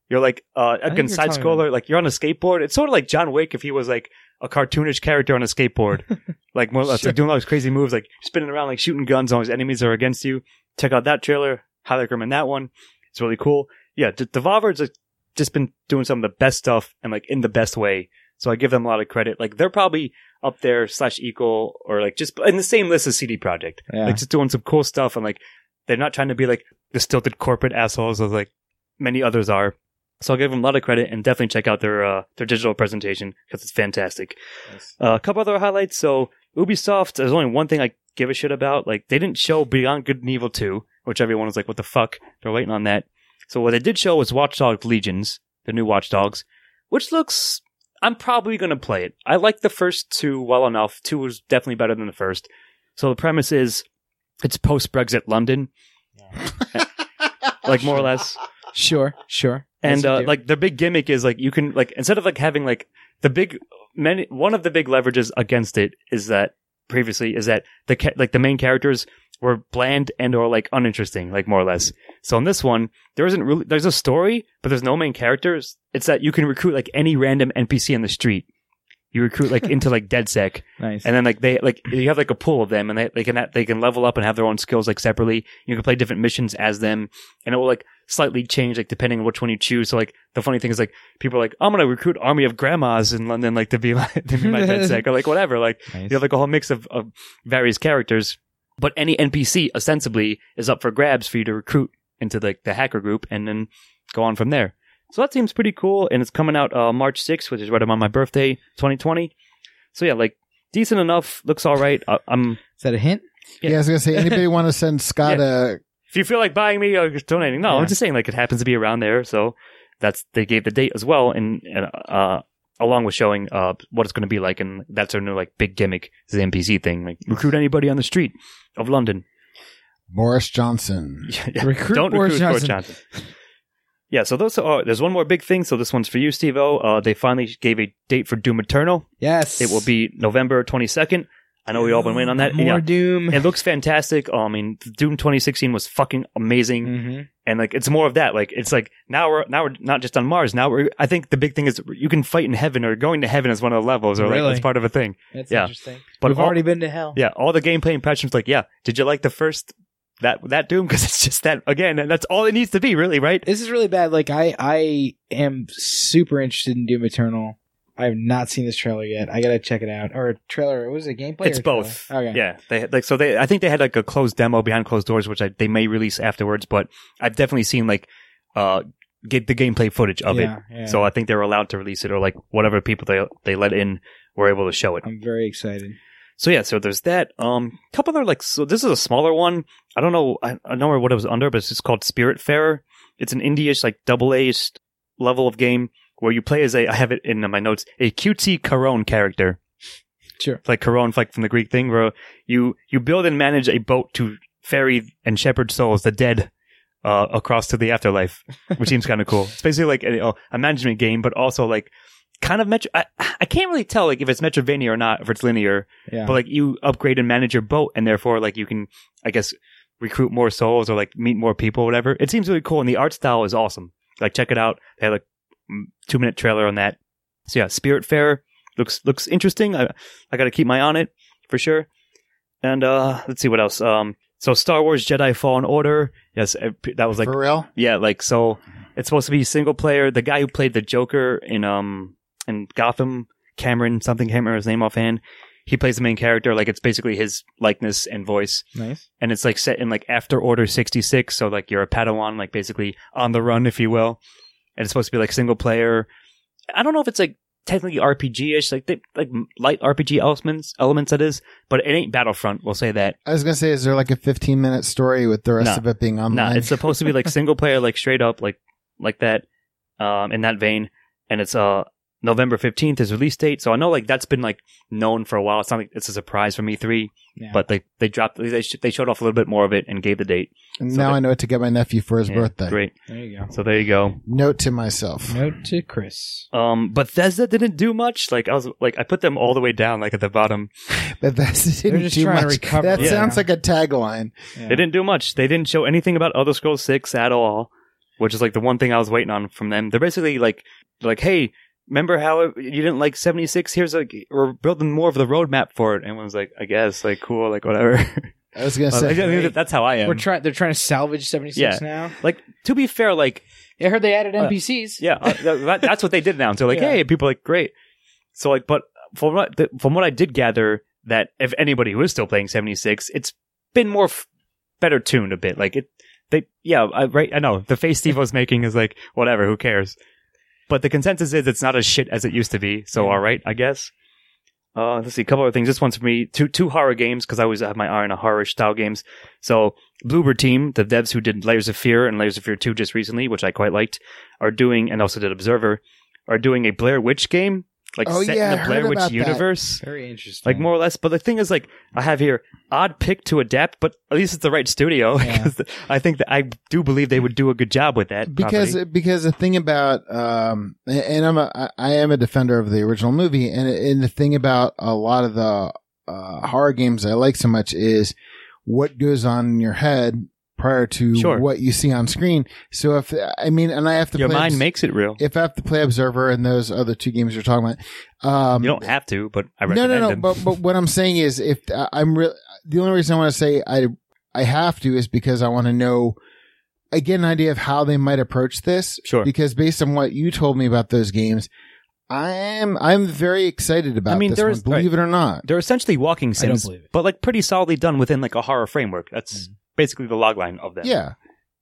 You're like uh, again side scroller, like you're on a skateboard. It's sort of like John Wick if he was like a cartoonish character on a skateboard, like more or less Sure. like doing all those crazy moves, like spinning around, like shooting guns. All his enemies are against you. Check out that trailer. Highly recommend that one. It's really cool. Yeah, D- Devolver's like, just been doing some of the best stuff and like in the best way. So I give them a lot of credit. Like they're probably up there slash equal or like just in the same list as CD Projekt. Yeah. Like just doing some cool stuff and like they're not trying to be like the stilted corporate assholes as like many others are. So I'll give them a lot of credit and definitely check out their uh, their digital presentation because it's fantastic. Uh, a couple other highlights. So Ubisoft, there's only one thing I give a shit about. Like they didn't show Beyond Good and Evil 2, which everyone was like, "What the fuck?" They're waiting on that. So what they did show was Watch Dogs Legions, the new Watch Dogs, which looks I'm probably going to play it. I like the first two well enough. Two was definitely better than the first. So the premise is it's post Brexit London, like more or less. Sure, sure. And Yes, uh, like the big gimmick is like you can like instead of like having like the big many one of the big leverages against it is that previously is that the ca- like the main characters were bland and or like uninteresting like more or less. So in this one there isn't really there's a story but there's no main characters. It's that you can recruit like any random NPC in the street. You recruit like into like DedSec nice. and then like they like you have like a pool of them and they, they can they can level up and have their own skills like separately you can play different missions as them and it will like slightly change like depending on which one you choose so like the funny thing is like people are like i'm gonna recruit army of grandmas in london like to be like to be my DedSec or like whatever like nice. you have like a whole mix of, of various characters but any npc ostensibly is up for grabs for you to recruit into like the hacker group and then go on from there so that seems pretty cool and it's coming out uh, march 6th which is right around my birthday 2020 so yeah like decent enough looks all right I, i'm Is that a hint? Yeah. Yeah, I was gonna say, anybody want to send Scott a if you feel like buying me or donating no Yeah. i'm just saying like it happens to be around there so that's they gave the date as well and, and uh along with showing uh what it's going to be like and that's their new like big gimmick is the npc thing like recruit anybody on the street of london Boris Johnson? Yeah, Recruit don't Boris recruit Boris Johnson. Johnson. Yeah, so those are, there's one more big thing. So this one's for you, Steve O. Uh, they finally gave a date for Doom Eternal. Yes. It will be November 22nd. I know we all been waiting on that. More Yeah, Doom. it looks fantastic. Oh, I mean, Doom 2016 was fucking amazing, hmm and like it's more of that. Like it's like now we're now we're not just on Mars. Now we're. I think the big thing is you can fight in heaven, or going to heaven is one of the levels, or like it's part of a thing. That's Yeah. interesting. But We've all- already been to hell. Yeah, all the gameplay impressions, like, yeah, did you like the first that that Doom? Because it's just that again, and that's all it needs to be, really, right? This is really bad. Like I, I am super interested in Doom Eternal. I have not seen this trailer yet. I gotta check it out. Or a trailer? It was a gameplay? It's trailer? both. Okay. Yeah, they like so they. I think they had like a closed demo behind closed doors, which I, they may release afterwards. But I've definitely seen like uh get the gameplay footage of yeah, it. yeah. So I think they were allowed to release it, or like whatever people they they let in were able to show it. I'm very excited. So yeah, so there's that. Um, couple other like so this is a smaller one. I don't know. I, I don't know what it was under, but it's just called Spiritfarer. It's an indie-ish like double A level of game where you play as a. I have it in my notes. A cutesy Charon character. Sure. like Charon, like from the Greek thing, where you you build and manage a boat to ferry and shepherd souls, the dead, uh, across to the afterlife, which seems kind of cool. It's basically like a, a management game, but also like kind of metro. I, I can't really tell like if it's Metroidvania or not, if it's linear, Yeah. but like you upgrade and manage your boat, and therefore like you can, I guess, recruit more souls or like meet more people, or whatever. It seems really cool, and the art style is awesome. Like check it out. They had like two minute trailer on that. So yeah, Spiritfarer looks looks interesting. I I got to keep my eye on it for sure. And uh let's see what else. Um, so Star Wars Jedi Fallen Order. Yes, uh, that was like For real? yeah, like so it's supposed to be single player. The guy who played the Joker in um in Gotham, Cameron something, can't remember his name offhand. He plays the main character, like it's basically his likeness and voice. nice. And it's like set in like after Order sixty six, so like you're a Padawan, like basically on the run, if you will. And it's supposed to be like single player. I don't know if it's like technically RPG ish, like they, like light RPG elements elements that is, but it ain't Battlefront, we'll say that. I was gonna say, is there like a 15 minute story with the rest No. of it being online? No, online? it's supposed to be like single player, like straight up, like like that, um, in that vein. And it's uh November fifteenth is release date, so I know like that's been like known for a while. It's not like it's a surprise from E three, Yeah. but they they dropped they sh- they showed off a little bit more of it and gave the date. And so now that- I know what to get my nephew for his Yeah, birthday. Great, there you go. so there you go. Note to myself. Note to Chris. Um, Bethesda didn't do much. Like I was like I put them all the way down, like at the bottom. But that didn't just do trying to much. recover. That Yeah. sounds like a tagline. Yeah. They didn't do much. They didn't show anything about Elder Scrolls Six at all, which is like the one thing I was waiting on from them. They're basically like, like, hey, remember how it- you didn't like seventy six? Here's like we're building more of the roadmap for it. And everyone's like, I guess, like, cool, like whatever. I was gonna I say. think that- that's how I am. We're trying. They're trying to salvage seventy six Yeah. now. like to be fair, like I heard they added Uh, NPCs. yeah, uh, that, that's what they did now. So like, Yeah. hey, people are like great. So like, but from what from what I did gather, that if anybody who is still playing seventy six, it's been more f- better tuned a bit. Like it, they yeah, I, right. I know the face Steve was making is like whatever, who cares? But the consensus is it's not as shit as it used to be. So all right, I guess. Uh, let's see, a couple other things. This one's for me. Two two horror games because I always have my eye on a horror style games. So Bloober Team, the devs who did Layers of Fear and Layers of Fear 2 just recently, which I quite liked, are doing, and also did Observer, are doing a Blair Witch game like Oh, set yeah, in the Blair Witch about that. universe. Very interesting. Like more or less, but the thing is, like I have here odd pick to adapt, but at least it's the right studio. Yeah. I think that I do believe they would do a good job with that. because property. because the thing about um and I'm a I I am a defender of the original movie and and the thing about a lot of the uh, horror games I like so much is what goes on in your head prior to Sure. what you see on screen. So if I mean, and I have to your play mind Obs- makes it real. if I have to play Observer and those other two games you're talking about, um, you don't have to, but I no, recommend no, no. them. But but what I'm saying is, if I- I'm real, the only reason I want to say I I have to is because I want to know. I get an idea of how they might approach this. Sure. Because based on what you told me about those games, I'm I'm very excited about. I mean, this there one, is- believe it or not. They're essentially walking I don't sims, believe it. but like pretty solidly done within like a horror framework. That's basically the logline of them. Yeah.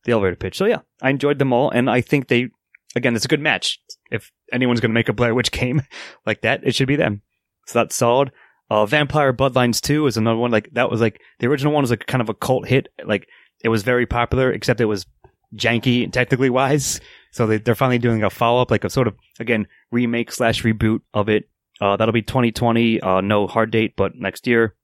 the elevator pitch. So yeah, I enjoyed them all, and I think they, again, it's a good match. If anyone's going to make a Blair Witch game like that, it should be them. So that's solid. Uh, Vampire Bloodlines 2 is another one. Like that was like the original one was like kind of a cult hit. Like it was very popular, except it was janky technically wise. So they, they're finally doing a follow up, like a sort of again remake slash reboot of it. Uh, that'll be 2020. Uh, no hard date, but next year.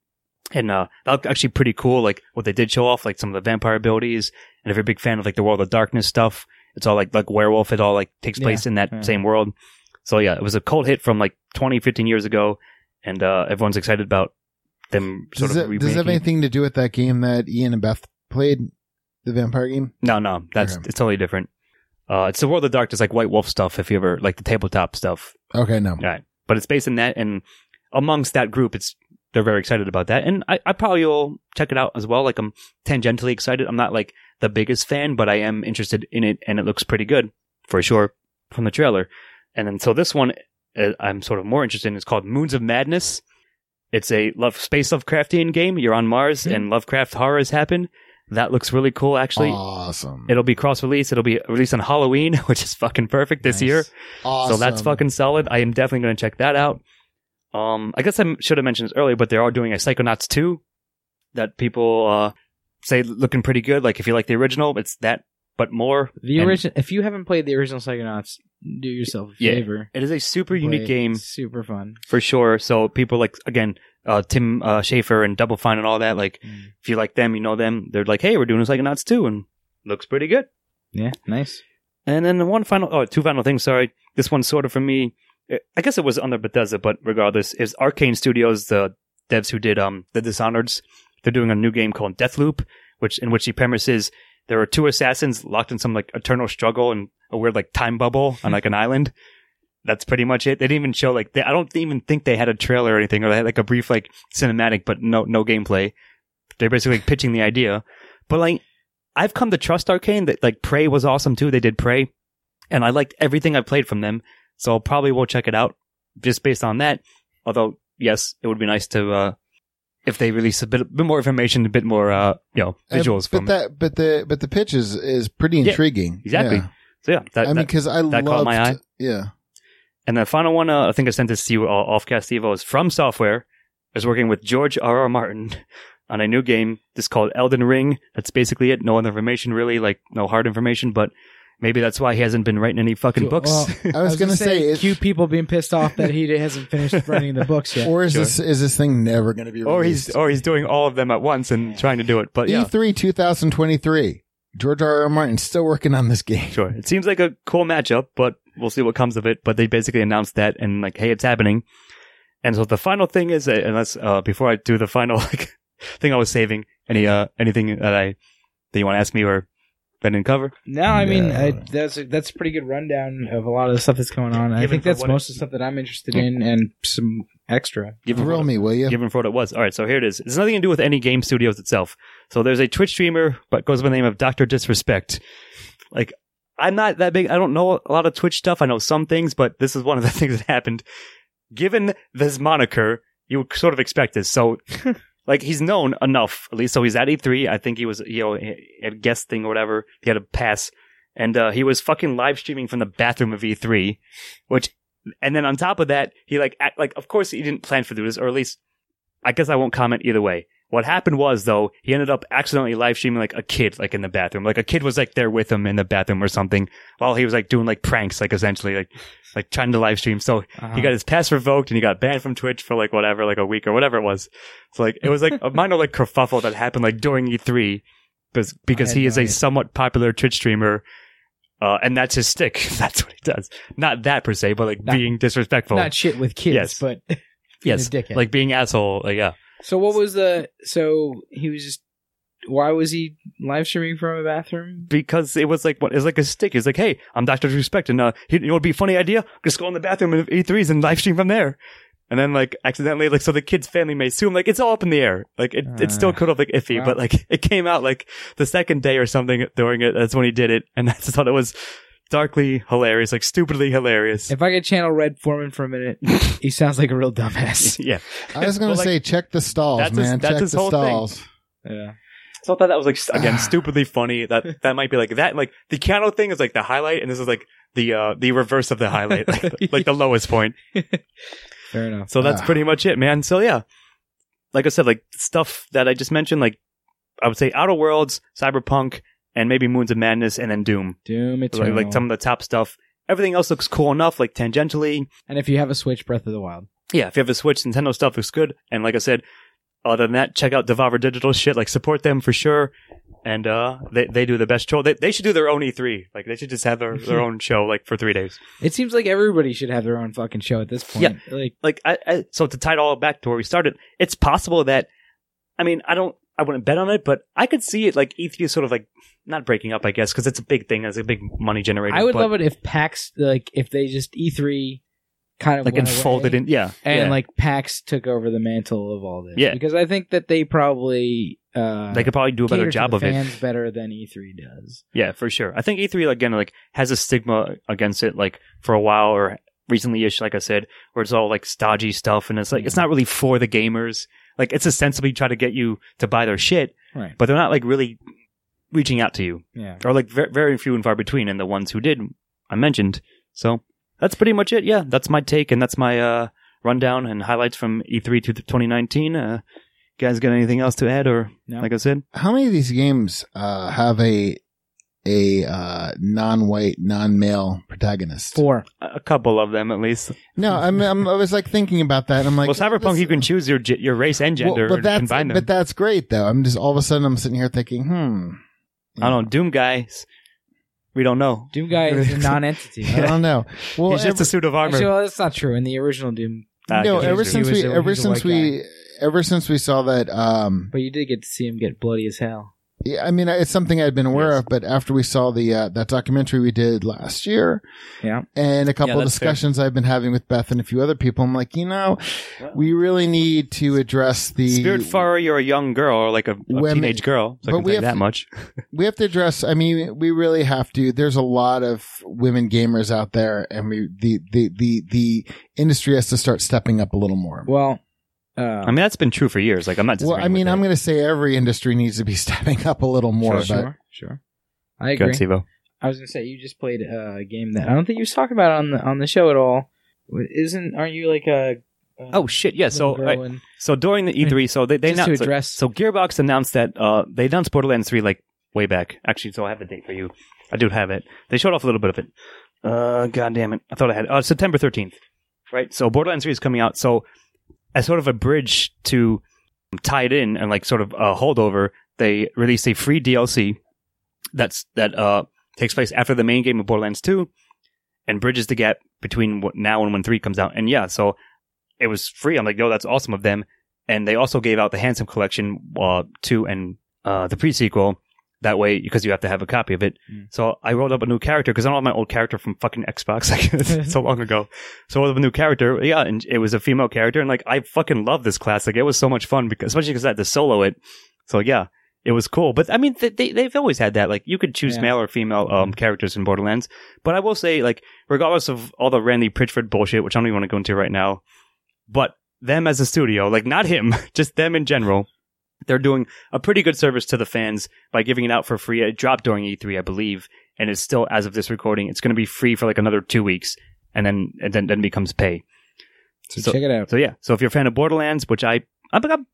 And uh, that's actually pretty cool. Like what they did show off, like some of the vampire abilities. And if you're a big fan of like the World of Darkness stuff, it's all like like werewolf. It all like takes Yeah. place in that Yeah. same world. So yeah, it was a cult hit from like 20, 15 years ago, and uh, everyone's excited about them sort Does of it, does it have anything to do with that game that Ian and Beth played, the vampire game? No, no, that's Okay. it's totally different. Uh, it's the World of Darkness, like White Wolf stuff. If you ever like the tabletop stuff, Okay, no. right? But it's based in that, and amongst that group, it's they're very excited about that, and I, I probably will check it out as well. Like I'm tangentially excited. I'm not like the biggest fan, but I am interested in it, and it looks pretty good for sure from the trailer. And then so this one, uh, I'm sort of more interested in. It's called Moons of Madness. It's a love space Lovecraftian game. You're on Mars, Hmm. and Lovecraft horrors happen. That looks really cool, actually. awesome. It'll be cross release. It'll be released on Halloween, which is fucking perfect this Nice. year. awesome. So that's fucking solid. I am definitely going to check that out. Um, I guess I should have mentioned this earlier, but they are doing a Psychonauts 2 that people uh, say looking pretty good. Like if you like the original, it's that, but more. The original. If you haven't played the original Psychonauts, do yourself a Yeah. favor. It is a super Play unique game Super fun. for sure. So people like again, uh, Tim uh, Schafer and Double Fine and all that. Like Mm. if you like them, you know them. They're like, hey, we're doing a Psychonauts 2 and looks pretty good. Yeah, nice. And then one final, oh, two final things. Sorry, this one's sort of for me. I guess it was under Bethesda, but regardless, is Arcane Studios, the devs who did um the Dishonored's. They're doing a new game called Deathloop, which in which the premise is there are two assassins locked in some like eternal struggle and a weird like time bubble on like an island. That's pretty much it. They didn't even show like they, I don't even think they had a trailer or anything, or they had like a brief like cinematic, but no no gameplay. They're basically like, pitching the idea, but like I've come to trust Arcane. That like Prey was awesome too. They did Prey, and I liked everything I played from them. So I'll probably will check it out just based on that. Although yes, it would be nice to uh if they release a bit, bit more information, a bit more uh you know Uh, visuals but from it. that, but the, but the pitch is, is pretty Yeah, intriguing. exactly. Yeah. So yeah, that, I mean, because I that caught loved, my eye. Yeah. And the final one, uh, I think I sent this to you uh, off cast Evo, is From Software is working with George R. R. Martin on a new game. This is called Elden Ring. That's basically it. No other information really, like no hard information, but maybe that's why he hasn't been writing any fucking books. Well, I was, gonna, say, it- cute people being pissed off that he hasn't finished writing the books yet. or is Sure. this is this thing never going to be or he's or he's doing all of them at once and trying to do it. But yeah, E3 2023. George R. R. Martin's still working on this game. sure. It seems like a cool matchup, but we'll see what comes of it. But they basically announced that and like, hey, it's happening. And so the final thing is, uh, unless uh, before I do the final like thing I was saving, any uh anything that I that you want to ask me or that in cover? No, I mean No. I, that's a, that's a pretty good rundown of a lot of the stuff that's going on. I Given think that's what it- most of the stuff that I'm interested in, and some extra. Given Thrill what- me, will you? given for what it was. All right, so here it is. It's nothing to do with any game studios itself. So there's a Twitch streamer, but goes by the name of Doctor Disrespect. Like, I'm not that big. I don't know a lot of Twitch stuff. I know some things, but this is one of the things that happened. Given this moniker, you would sort of expect this. So, like, he's known enough, at least. So he's at E3. I think he was, you know, had a guest thing or whatever. He had a pass. And uh, he was fucking live streaming from the bathroom of E3, which, and then on top of that, he like, act, like, of course he didn't plan for this, or at least I guess I won't comment either way. What happened was though, he ended up accidentally live streaming like a kid, like in the bathroom. Like a kid was like there with him in the bathroom or something while he was like doing like pranks, like essentially like, like trying to live stream. So Uh-huh. he got his pass revoked and he got banned from Twitch for like whatever, like a week or whatever it was. So like, it was like a minor like kerfuffle that happened like during E3 because, because he is a somewhat popular Twitch streamer. Uh, and that's his stick. that's what he does. Not that per se, but like Not- being disrespectful. not shit with kids, Yes. but yes. Like being asshole. Like, yeah. So what was the? So he was just. Why was he live streaming from a bathroom? because it was like what it's like a stick. It's like, hey, I'm Doctor Disrespect, and uh, you know, what'd be a funny idea? Just go in the bathroom of E3s and live stream from there. And then like accidentally, like so the kid's family may him. Like it's all up in the air. Like it, it still Uh, could have like iffy, wow. but like it came out like the second day or something during it. That's when he did it, and I just thought it was darkly hilarious, like stupidly hilarious. If I could channel Red Foreman for a minute, he sounds like a real dumbass. yeah, I was gonna Well, like, say, check the stalls, that's his- man. that's check his the whole thing. stalls. Yeah. so I thought that was like again stupidly funny. That that might be like that. Like the Keanu thing is like the highlight, and this is like the uh the reverse of the highlight, like, like the lowest point. Fair enough. So that's Ah. pretty much it, man. So yeah, like I said, like stuff that I just mentioned, like I would say Outer Worlds, Cyberpunk, and maybe Moons of Madness, and then Doom. Doom Like, Eternal. like some of the top stuff. Everything else looks cool enough, like tangentially. and if you have a Switch, Breath of the Wild. Yeah, if you have a Switch, Nintendo stuff looks good. And like I said, other than that, check out Devolver Digital shit. Like support them for sure. And uh, they they do the best show. They they should do their own E3. Like they should just have their, their own show like for three days. It seems like everybody should have their own fucking show at this point. Yeah, Like like I, I so to tie it all back to where we started, it's possible that I mean I don't I wouldn't bet on it, but I could see it like E3 is sort of like not breaking up, I guess, because it's a big thing, it's a big money generator. I would but, love it if PAX like if they just E3 kind of like enfolded away in, yeah, and yeah. like PAX took over the mantle of all this. Yeah. because I think that they probably uh, they could probably do a better job of it. fans better than E3 does. Yeah, for sure. I think E3 again like has a stigma against it, like for a while or recently-ish, like I said, where it's all like stodgy stuff, and it's like it's not really for the gamers. Like it's ostensibly try to get you to buy their shit, Right. but they're not like really reaching out to you. Yeah. or like very, very few and far between and the ones who did i mentioned so that's pretty much it yeah that's my take and that's my uh rundown and highlights from e3 to 2019 uh guys got anything else to add or No. like i said How many of these games uh, have a a uh, non-white, non-male protagonist? Four. a a couple of them at least No, I'm, I'm I was like thinking about that. I'm like, well cyberpunk this- you can choose your your race and gender Well, but that's combine them but that's great though. I'm just all of a sudden I'm sitting here thinking, hmm, i don't know doom guys we don't know Doom guy is a non-entity. I don't know. Well, he's just ever, a suit of armor Actually, well, that's not true. In the original Doom, Ah, no, ever since he was we a- ever since white we ever since we saw that um but you did get to see him get bloody as hell. Yeah, I mean, it's something I'd been aware Yes. of, but after we saw the uh, that documentary we did last year, Yeah. and a couple Yeah, of that's fair. discussions I've been having with Beth and a few other people, I'm like, you know, we really need to address the Spiritfarer, you're a young girl or like a, a Women- teenage girl. So but we have that to- much. We have to address. I mean, we really have to. There's a lot of women gamers out there, and we the the the the industry has to start stepping up a little more. Well, uh, I mean, that's been true for years. Like, I'm not. Well, I mean, with I'm going to say every industry needs to be stepping up a little more, sure, but sure, sure. I Go agree. ahead, Sivo. I was gonna say you just played uh, a game that I don't think you was talking about on the on the show at all. Isn't aren't you like a, a Oh shit! Yeah. So I- So during the E3, so they, they Just to announced address- so Gearbox announced that uh they announced Borderlands 3 like way back. Actually, so I have the date for you. I do have it. They showed off a little bit of it. Uh, god damn it! I thought I had uh, September 13th. Right. So Borderlands 3 is coming out. So as sort of a bridge to tie it in and like sort of a holdover, they released a free DLC that's that uh takes place after the main game of Borderlands 2 and bridges the gap between what now and when 3 comes out. And yeah, so it was free. I'm like, yo, that's awesome of them. And they also gave out the Handsome Collection uh, 2 and uh, the pre-sequel. That way, because you have to have a copy of it. Mm. So I rolled up a new character because I don't have my old character from fucking Xbox like so long ago. So I rolled up a new character. Yeah, and it was a female character, and like I fucking love this class. Like it was so much fun because, especially because I had to solo it. So yeah, it was cool. But I mean, they, they they've always had that. Like you could choose Yeah. male or female um characters in Borderlands. But I will say, like, regardless of all the Randy Pitchford bullshit, which I don't even want to go into right now, but them as a studio, like not him, just them in general, they're doing a pretty good service to the fans by giving it out for free. It dropped during E3, I believe, and it's still, as of this recording, it's going to be free for like another two weeks, and then and then then becomes pay. so, so- check it out. So yeah, so if you're a fan of Borderlands, which I I'm, I'm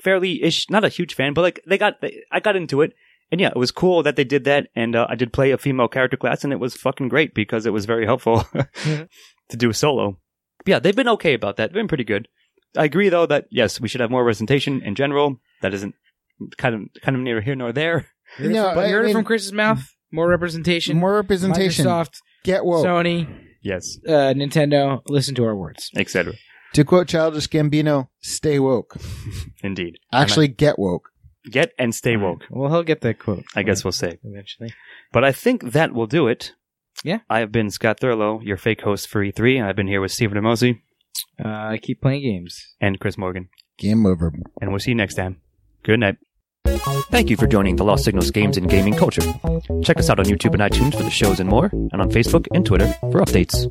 fairly ish, not a huge fan, but like they got, they, I got into it. And yeah, it was cool that they did that. And uh, I did play a female character class and it was fucking great because it was very helpful to do a solo. But yeah, they've been okay about that. They've been pretty good. I agree though that yes, we should have more representation in general. That isn't kind of, kind of neither here nor there. You heard, No, from, you heard I it from Chris's mouth. More representation. More representation. Microsoft, Get woke. Sony, Yes, uh, Nintendo. Listen to our words. etc. to quote Childish Gambino, stay woke. Indeed. Actually, get woke. Get and stay woke. Well, he'll get that quote. I guess we'll say. eventually. But I think that will do it. Yeah. I have been Scott Thurlow, your fake host for E3, and I've been here with Stephen Demosi Uh, I keep playing games. and Chris Morgan. Game over. And we'll see you next time. Good night. Thank you for joining the Lost Signals Games and Gaming Culture. Check us out on YouTube and iTunes for the shows and more, and on Facebook and Twitter for updates.